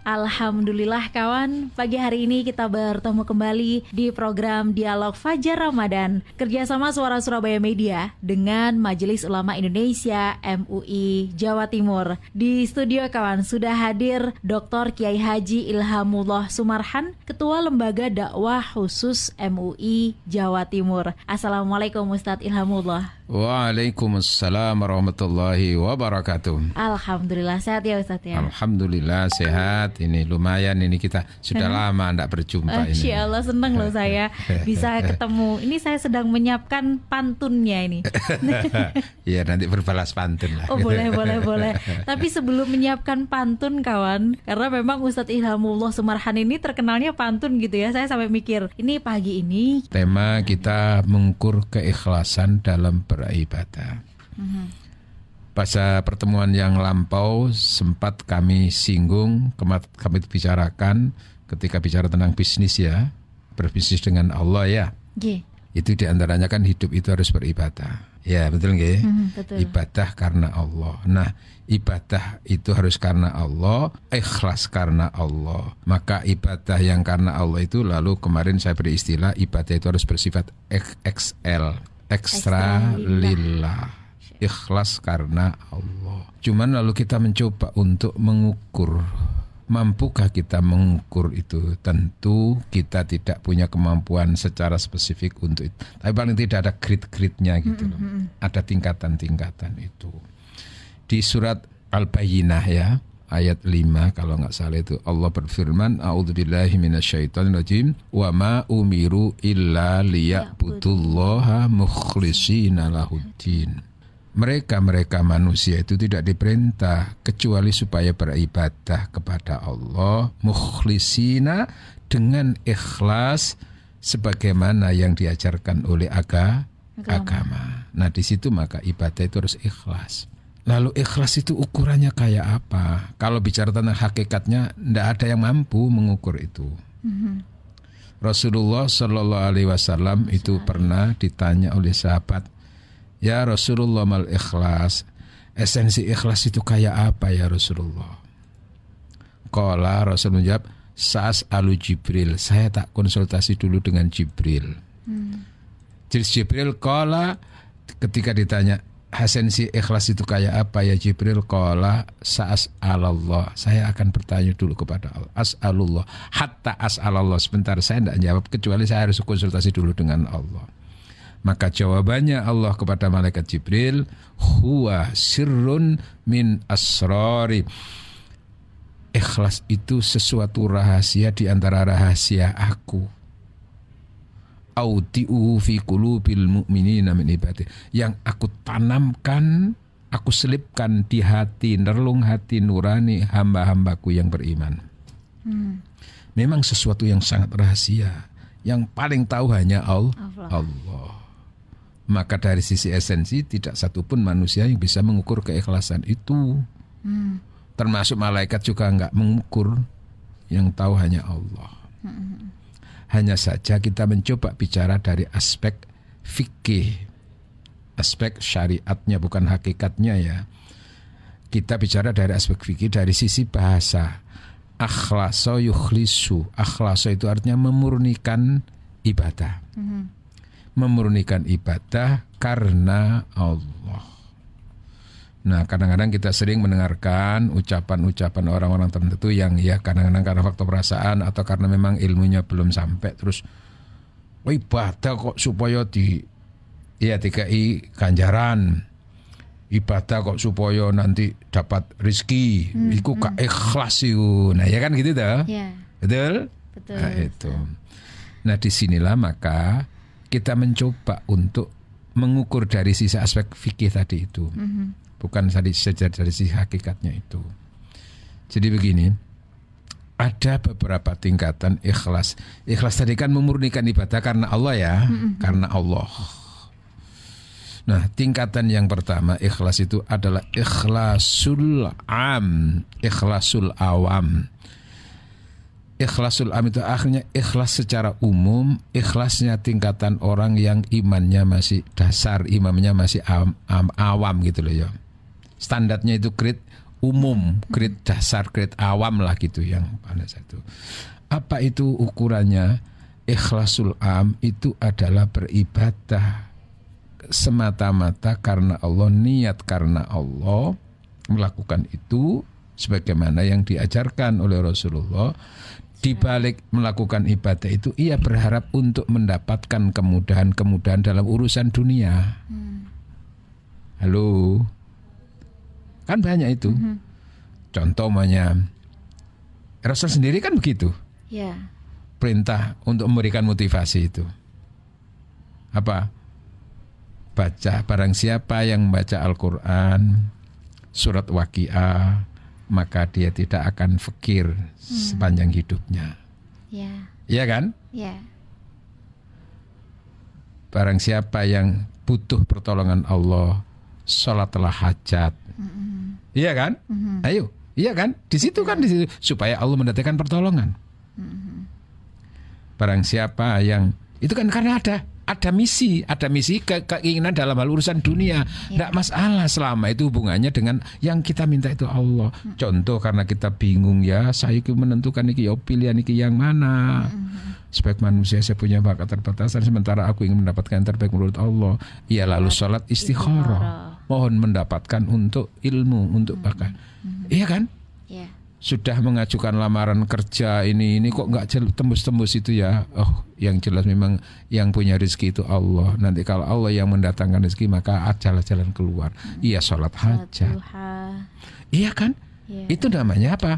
Alhamdulillah kawan, pagi hari ini kita bertemu kembali di program Dialog Fajar Ramadan kerjasama Suara Surabaya Media dengan Majelis Ulama Indonesia MUI Jawa Timur. Di studio kawan sudah hadir Dr. Kiai Haji Ilhamullah Sumarhan, Ketua Lembaga Dakwah Khusus MUI Jawa Timur. Assalamualaikum Ustadz Ilhamullah. Waalaikumsalam warahmatullahi wabarakatuh. Alhamdulillah sehat ya Ustadz ya. Alhamdulillah sehat. Ini lumayan ini kita sudah lama tidak berjumpa ini. Insya Allah senang loh saya bisa ketemu. Ini saya sedang menyiapkan pantunnya ini. Iya nanti berbalas pantun lah. Oh boleh boleh boleh. Tapi sebelum menyiapkan pantun kawan, karena memang Ustadz Ilhamullah Sumarhan ini terkenalnya pantun gitu ya. Saya sampai mikir ini pagi ini Tema kita mengukur keikhlasan dalam beribadah. Pada pertemuan yang lampau sempat kami singgung, kami bicarakan ketika bicara tentang bisnis ya, berbisnis dengan Allah ya. G. Itu di antaranya kan hidup itu harus beribadah. Ya betul nggih? Mhm, betul. Ibadah karena Allah. Nah, ibadah itu harus karena Allah, ikhlas karena Allah. Maka ibadah yang karena Allah itu lalu kemarin saya beri istilah ibadah itu harus bersifat XL, ekstra lillah. Ikhlas karena Allah. Cuman lalu kita mencoba untuk mengukur Mampukah kita mengukur itu? Tentu kita tidak punya kemampuan secara spesifik untuk itu. Tapi paling tidak ada grid-gridnya gitu loh. Ada tingkatan-tingkatan itu. Di surat Al-Bayyinah ya, ayat 5 kalau nggak salah itu Allah berfirman a'udzubillahi minasyaitonirrajim wa ma umiru illa liya'budullaha mukhlishina lahuddin mereka-mereka manusia itu tidak diperintah kecuali supaya beribadah kepada Allah mukhlisina dengan ikhlas sebagaimana yang diajarkan oleh aga, Agama. agama. Nah, di situ maka ibadah itu harus ikhlas. Lalu ikhlas itu ukurannya kayak apa? Kalau bicara tentang hakikatnya, tidak ada yang mampu mengukur itu. Rasulullah Shallallahu Alaihi Wasallam itu pernah ditanya oleh sahabat, ya Rasulullah mal ikhlas, esensi ikhlas itu kayak apa ya Rasulullah? Kala Rasul menjawab, saas alu Jibril, saya tak konsultasi dulu dengan Jibril. Jadi Jibril kala ketika ditanya esensi ikhlas itu kayak apa? Ya Jibril kala saas alallah saya akan bertanya dulu kepada Allah. As'alullah. Hatta as'alallah. Sebentar saya tidak jawab kecuali saya harus konsultasi dulu dengan Allah. Maka jawabannya Allah kepada malaikat Jibril huwa sirrun min asrari. Ikhlas itu sesuatu rahasia di antara rahasia aku auti'uhu fi qulubil mu'minina min ibadi yang aku tanamkan aku selipkan di hati nerlung hati nurani hamba-hambaku yang beriman. Memang sesuatu yang sangat rahasia. Yang paling tahu hanya Allah, Allah. Maka dari sisi esensi tidak satupun manusia yang bisa mengukur keikhlasan itu. Termasuk malaikat juga nggak mengukur. Yang tahu hanya Allah hanya saja kita mencoba bicara dari aspek fikih, aspek syariatnya bukan hakikatnya ya. Kita bicara dari aspek fikih dari sisi bahasa. Akhlaso yukhlisu. Akhlaso itu artinya memurnikan ibadah. Memurnikan ibadah karena Allah. Nah, kadang-kadang kita sering mendengarkan ucapan-ucapan orang-orang tertentu yang ya kadang-kadang karena faktor perasaan atau karena memang ilmunya belum sampai terus oh ibadah kok supaya di ya DKI ganjaran. Ibadah kok supaya nanti dapat rizki iku gak ikhlas iku. nah ya kan gitu dah Ya, betul? Betul. Nah, itu. Nah, di sinilah maka kita mencoba untuk mengukur dari sisi aspek fikih tadi itu, bukan tadi saja dari sisi hakikatnya itu. Jadi begini, ada beberapa tingkatan ikhlas. Ikhlas tadi kan memurnikan ibadah karena Allah ya, karena Allah. Nah, tingkatan yang pertama ikhlas itu adalah ikhlasul am, ikhlasul awam. ikhlasul am itu akhirnya ikhlas secara umum, ikhlasnya tingkatan orang yang imannya masih dasar, imamnya masih am, am, awam gitu loh ya. Standarnya itu grade umum, grade dasar, grade awam lah gitu yang pada satu. Apa itu ukurannya? Ikhlasul am itu adalah beribadah semata-mata karena Allah, niat karena Allah melakukan itu sebagaimana yang diajarkan oleh Rasulullah di balik melakukan ibadah itu ia berharap untuk mendapatkan kemudahan-kemudahan dalam urusan dunia. Hmm. Halo. Kan banyak itu. Hmm. Contohnya Rasul sendiri kan begitu. Ya. Perintah untuk memberikan motivasi itu. Apa? Baca barang siapa yang membaca Al-Qur'an surat Waqiah maka dia tidak akan fakir hmm. sepanjang hidupnya. Ya. Iya kan? Ya. Barang siapa yang butuh pertolongan Allah, sholatlah hajat. Mm-hmm. Iya kan? Mm-hmm. Ayo, iya kan? Di situ kan di situ supaya Allah mendatangkan pertolongan. Mm-hmm. Barang siapa yang itu kan karena ada ada misi, ada misi ke keinginan dalam hal urusan dunia. Tidak ya. masalah selama itu hubungannya dengan yang kita minta itu Allah. Hmm. Contoh karena kita bingung ya, saya itu menentukan iki ya pilihan iki yang mana. Hmm. Sebaik manusia saya punya bakat terbatasan sementara aku ingin mendapatkan yang terbaik menurut Allah. Ya lalu sholat istikharah. Mohon mendapatkan untuk ilmu, untuk bakat. Hmm. Iya kan? Yeah sudah mengajukan lamaran kerja ini ini kok nggak tembus-tembus itu ya oh yang jelas memang yang punya rezeki itu Allah nanti kalau Allah yang mendatangkan rezeki maka jalan-jalan keluar iya sholat hajat iya kan ya. itu namanya apa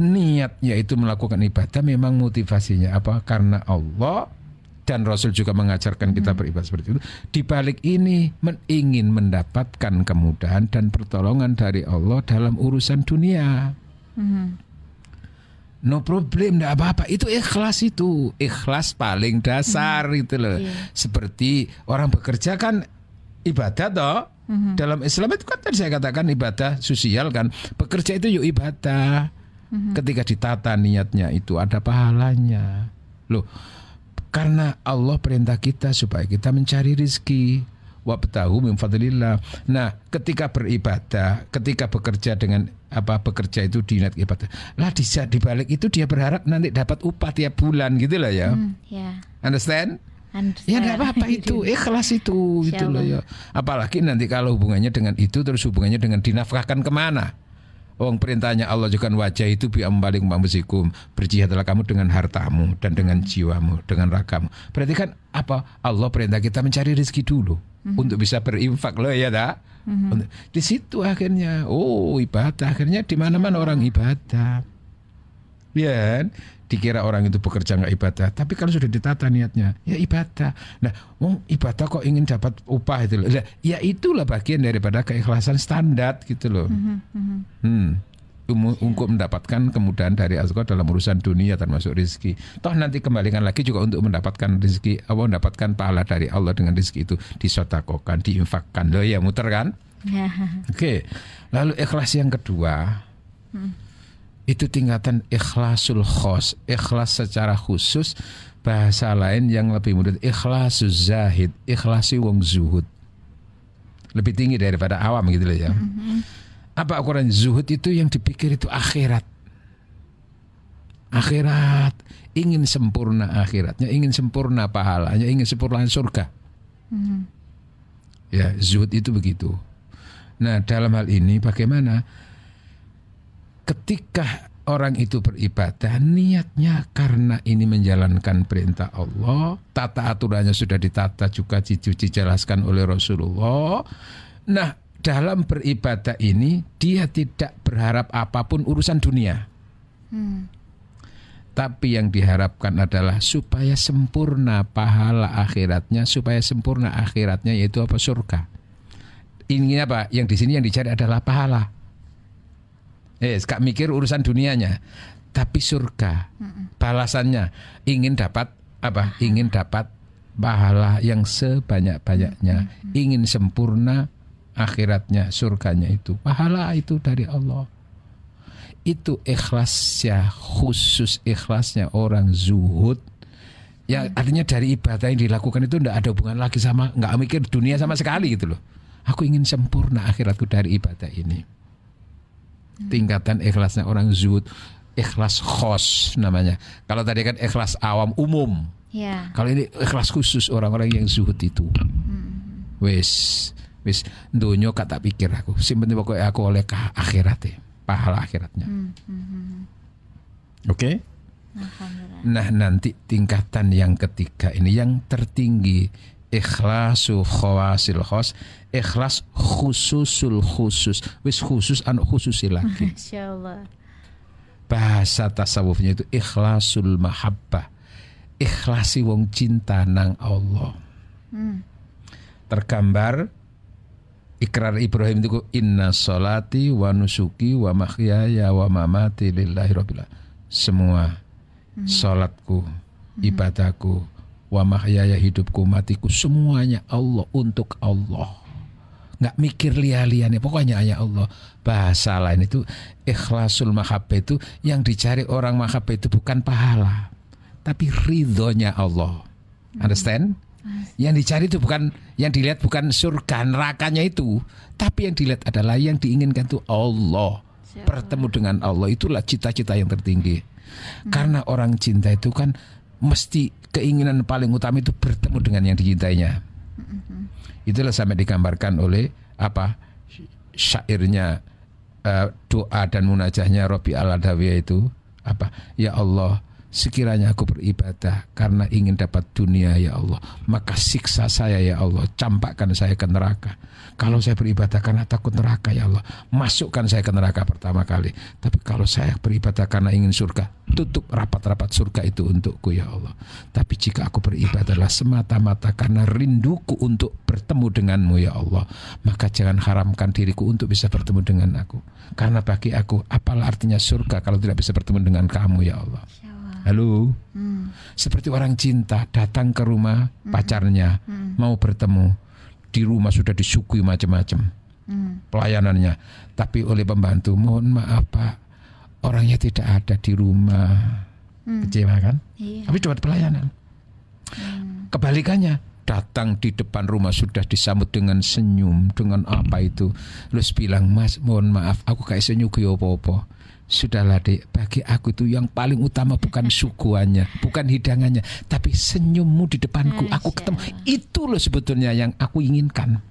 niat yaitu melakukan ibadah memang motivasinya apa karena Allah dan Rasul juga mengajarkan kita hmm. beribadah seperti itu. Di balik ini men ingin mendapatkan kemudahan dan pertolongan dari Allah dalam urusan dunia. Hmm. No problem, tidak apa-apa. Itu ikhlas itu, ikhlas paling dasar hmm. itu loh. Yeah. Seperti orang bekerja kan ibadah toh. Hmm. Dalam Islam itu kan tadi saya katakan ibadah sosial kan. Bekerja itu yuk ibadah. Hmm. Ketika ditata niatnya itu ada pahalanya. Loh, karena Allah perintah kita supaya kita mencari rezeki wabtahu min fadlillah. Nah, ketika beribadah, ketika bekerja dengan apa bekerja itu di niat ibadah. Lah di di balik itu dia berharap nanti dapat upah tiap bulan gitu lah ya. Hmm, yeah. Understand? Understand. Ya tidak apa-apa itu, ikhlas itu gitu loh ya. Apalagi nanti kalau hubungannya dengan itu terus hubungannya dengan dinafkahkan ke mana? Wong perintahnya Allah juga wajah itu bi ambalik mamsikum. Berjihadlah kamu dengan hartamu dan dengan jiwamu, dengan ragamu. Berarti kan apa? Allah perintah kita mencari rezeki dulu mm-hmm. untuk bisa berinfak loh ya tak? Mm-hmm. Di situ akhirnya oh ibadah akhirnya di mana-mana orang ibadah. Ya? Dikira orang itu bekerja nggak ibadah, tapi kalau sudah ditata niatnya, ya ibadah. Nah, oh, ibadah kok ingin dapat upah itu loh. Ya itulah bagian daripada keikhlasan standar gitu loh. Mm -hmm. Hmm. Um, untuk mendapatkan kemudahan dari Allah dalam urusan dunia termasuk rezeki. Toh nanti kembalikan lagi juga untuk mendapatkan rezeki, apa mendapatkan pahala dari Allah dengan rezeki itu disotakokan, diinfakkan. Loh ya muter kan? Ya. Oke. Okay. Lalu ikhlas yang kedua. Hmm itu tingkatan ikhlasul khos, ikhlas secara khusus, bahasa lain yang lebih mudah ikhlasus zahid, ikhlasi wong zuhud. Lebih tinggi daripada awam gitu loh ya. Mm-hmm. Apa ukuran zuhud itu yang dipikir itu akhirat. Akhirat, ingin sempurna akhiratnya, ingin sempurna pahalanya, ingin sempurna surga. Mm-hmm. Ya, zuhud itu begitu. Nah, dalam hal ini bagaimana? Ketika orang itu beribadah niatnya karena ini menjalankan perintah Allah, tata aturannya sudah ditata juga dijelaskan oleh Rasulullah. Nah, dalam beribadah ini dia tidak berharap apa pun urusan dunia. Hmm. Tapi yang diharapkan adalah supaya sempurna pahala akhiratnya, supaya sempurna akhiratnya yaitu apa surga. Ini apa? Yang di sini yang dicari adalah pahala. Eh, gak mikir urusan dunianya, tapi surga. Balasannya ingin dapat apa? Ingin dapat pahala yang sebanyak-banyaknya, ingin sempurna akhiratnya, surganya itu. Pahala itu dari Allah. itu ikhlasnya khusus ikhlasnya orang zuhud ya artinya dari ibadah yang dilakukan itu tidak ada hubungan lagi sama nggak mikir dunia sama sekali gitu loh aku ingin sempurna akhiratku dari ibadah ini tingkatan ikhlasnya orang zuhud. Ikhlas khos namanya. Kalau tadi kan ikhlas awam umum. Ya. kalau ini ikhlas khusus orang-orang yang zuhud itu. Wis wis. Dunia gak tak pikir aku. Simpen pokoknya aku oleh ke akhirat ya. Pahala akhiratnya. Oke. Alhamdulillah. Nah nanti tingkatan yang ketiga ini yang tertinggi ikhlasu khawasil khos ikhlas khususul khusus. Wis khusus anu khususi lagi. Masya Allah. bahasa tasawufnya itu ikhlasul mahabbah. Ikhlasi wong cinta nang Allah. Tergambar ikrar Ibrahim itu inna solati wa nusuki wa mahyaya wa mamati lillahi rabbil alamin." semua salatku ibadahku wa mahyaya hidupku matiku semuanya Allah untuk Allah. Nggak mikir lia-liane pokoknya hanya Allah. Bahasa lain itu ikhlasul mahabbah itu yang dicari orang mahabbah itu bukan pahala tapi ridhonya Allah. Understand? Yang dicari itu bukan yang dilihat bukan surga nerakanya itu. Tapi yang dilihat adalah yang diinginkan itu Allah. Bertemu dengan Allah itulah cita-cita yang tertinggi. Karena orang cinta itu kan mesti keinginan paling utama itu bertemu dengan yang dicintainya. Itulah sampai digambarkan oleh apa? Syairnya eh, doa dan munajahnya Robi al itu apa? Ya Allah sekiranya aku beribadah karena ingin dapat dunia ya Allah maka siksa saya ya Allah. Campakkan saya ke neraka. Kalau saya beribadah karena takut neraka ya Allah masukkan saya ke neraka pertama kali. Tapi kalau saya beribadah karena ingin surga tutup rapat-rapat surga itu untukku ya Allah. Tapi jika aku beribadahlah semata-mata karena rinduku untuk bertemu denganmu ya Allah maka jangan haramkan diriku untuk bisa bertemu dengan aku. Karena bagi aku apalah artinya surga kalau tidak bisa bertemu dengan kamu ya Allah Halo. Seperti orang cinta datang ke rumah pacarnya mau bertemu. Di rumah sudah disuguhi macam-macam pelayanannya. Tapi oleh pembantu, mohon maaf Pak, orangnya tidak ada di rumah. Kecewa kan? Iya. Tapi dapat pelayanan. Kebalikannya, datang di depan rumah sudah disambut dengan senyum, dengan apa itu. Terus bilang, Mas, mohon maaf, aku kayak senyum ke apa-apa. Sudahlah dek, bagi aku itu yang paling utama bukan suguhannya, bukan hidangannya, tapi senyummu di depanku. Aku Masya ketemu, itu loh sebetulnya yang aku inginkan.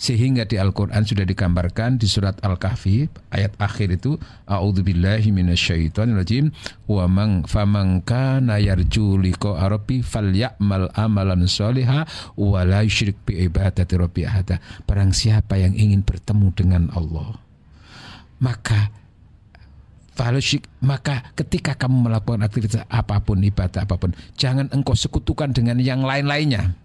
Sehingga di Al-Quran sudah digambarkan di surat Al-Kahfi ayat akhir itu A'udzubillahi minasyaitonirrajim wa man faman kana yarju liqa rabbi falyamal amalan sholiha wa la yusyrik bi ibadati rabbi ahada. Barang siapa yang ingin bertemu dengan Allah maka falosyik maka ketika kamu melakukan aktivitas apa pun ibadah apa pun jangan engkau sekutukan dengan yang lain-lainnya.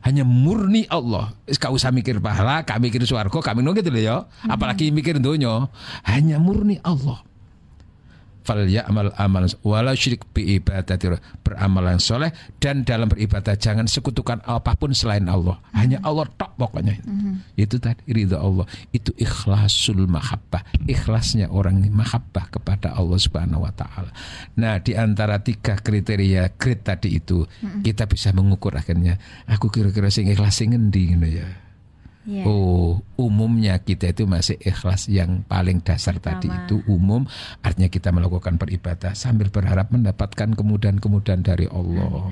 Hanya murni Allah. Kau usah mikir pahala kau mikir suarga kami nunggu gitu loh ya. Apalagi mikir dunia. Hanya murni Allah fal ya'mal amal wala syirik bi ibadati beramalan soleh dan dalam beribadah jangan sekutukan apa pun selain Allah. Hanya Allah tok pokoknya. Itu tadi ridho Allah. Itu ikhlasul mahabbah. Ikhlasnya orang mahabbah kepada Allah subhanahu wa taala. Nah di antara tiga kriteria grid tadi itu kita bisa mengukur akhirnya. Aku kira-kira sing ikhlas sing ngendi ya Iya. Oh, umumnya kita itu masih ikhlas yang paling dasar tadi Pertama. itu umum, artinya kita melakukan beribadah sambil berharap mendapatkan kemudahan-kemudahan dari Allah.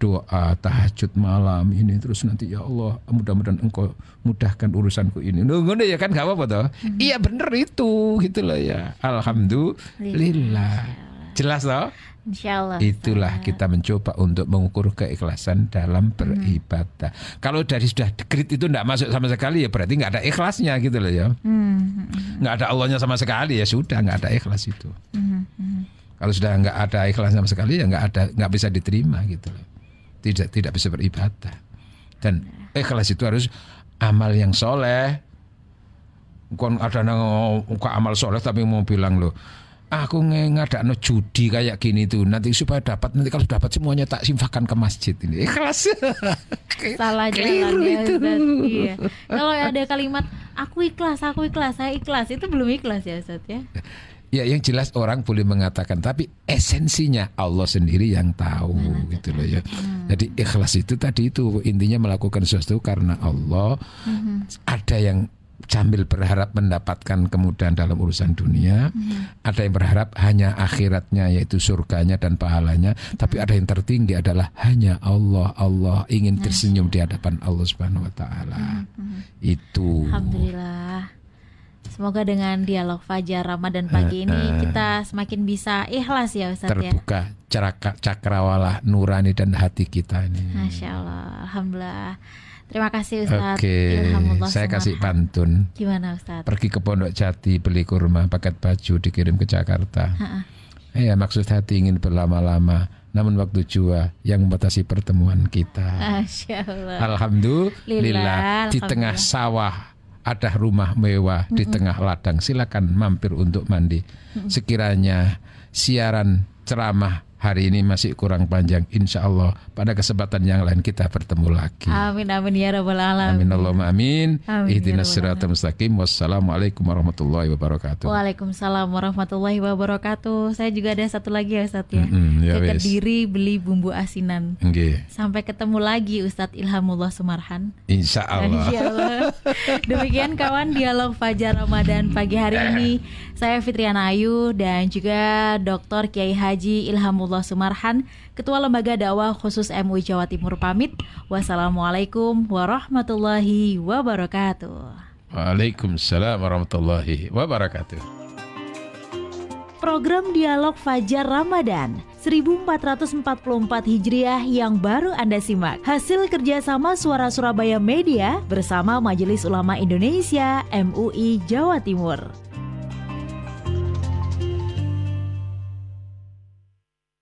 Doa tahajud malam ini terus nanti ya Allah mudah-mudahan engkau mudahkan urusanku ini. Ngono ya kan gak apa-apa toh? Iya bener itu gitu loh ya. Alhamdulillah. Jelas toh? Insya Allah. Itulah kita mencoba untuk mengukur keikhlasan dalam beribadah. Kalau dari sudah grid itu tidak masuk sama sekali ya berarti nggak ada ikhlasnya gitu loh ya. Hmm, Nggak ada Allahnya sama sekali ya sudah nggak ada ikhlas itu. hmm, Kalau sudah nggak ada ikhlas sama sekali ya nggak ada nggak bisa diterima gitu loh. Tidak tidak bisa beribadah. Dan ikhlas itu harus amal yang soleh. Kon ada nang amal soleh tapi mau bilang loh aku ngadakno judi kayak gini tuh nanti supaya dapat nanti kalau dapat semuanya tak simfakan ke masjid ini ikhlas Salah jalan ya itu. Ustaz. Iya. Kalau ada kalimat aku ikhlas, aku ikhlas, saya ikhlas. Itu belum ikhlas ya Ustaz ya. Ya yang jelas orang boleh mengatakan tapi esensinya Allah sendiri yang tahu Mana gitu loh ya. Hmm. Jadi ikhlas itu tadi itu intinya melakukan sesuatu karena Allah. Hmm. Ada yang sambil berharap mendapatkan kemudahan dalam urusan dunia, hmm. ada yang berharap hanya akhiratnya yaitu surganya dan pahalanya, hmm. tapi ada yang tertinggi adalah hanya Allah. Allah ingin tersenyum di hadapan Allah Subhanahu wa taala. Hmm. Itu. Alhamdulillah. Semoga dengan dialog Fajar Ramadan pagi uh, ini kita semakin bisa ikhlas ya Ustaz terbuka, ya. Terbuka cakra, cakrawala nurani dan hati kita ini. Masya Allah, Alhamdulillah. Terima kasih Ustaz. Oke, saya kasih pantun. Gimana Ustaz? Pergi ke Pondok Jati beli kurma, paket baju dikirim ke Jakarta. Ya maksud hati ingin berlama-lama namun waktu jua yang membatasi pertemuan kita. Allah. Alhamdulillah, di tengah sawah ada rumah mewah di tengah ladang. Silakan mampir untuk mandi. Sekiranya siaran ceramah hari ini masih kurang panjang. Insya Allah pada kesempatan yang lain kita bertemu lagi. Amin amin ya rabbal alamin. Amin Allahumma amin. amin Ihdinas ya siratal mustaqim. Wassalamualaikum warahmatullahi wabarakatuh. Waalaikumsalam warahmatullahi wabarakatuh. Saya juga ada satu lagi ya Ustaz ya. Mm-hmm, ya Ke Kediri beli bumbu asinan. Okay. Sampai ketemu lagi Ustadz Ilhamullah Sumarhan. Insya Allah. Insya Allah. Demikian kawan dialog Fajar Ramadan pagi hari ini. Saya Fitriana Ayu dan juga Dr. Kiai Haji Ilhamullah Abdullah Sumarhan, Ketua Lembaga Dakwah Khusus MUI Jawa Timur pamit. Wassalamualaikum warahmatullahi wabarakatuh. Waalaikumsalam warahmatullahi wabarakatuh. Program Dialog Fajar Ramadan 1444 Hijriah yang baru Anda simak Hasil kerjasama Suara Surabaya Media bersama Majelis Ulama Indonesia MUI Jawa Timur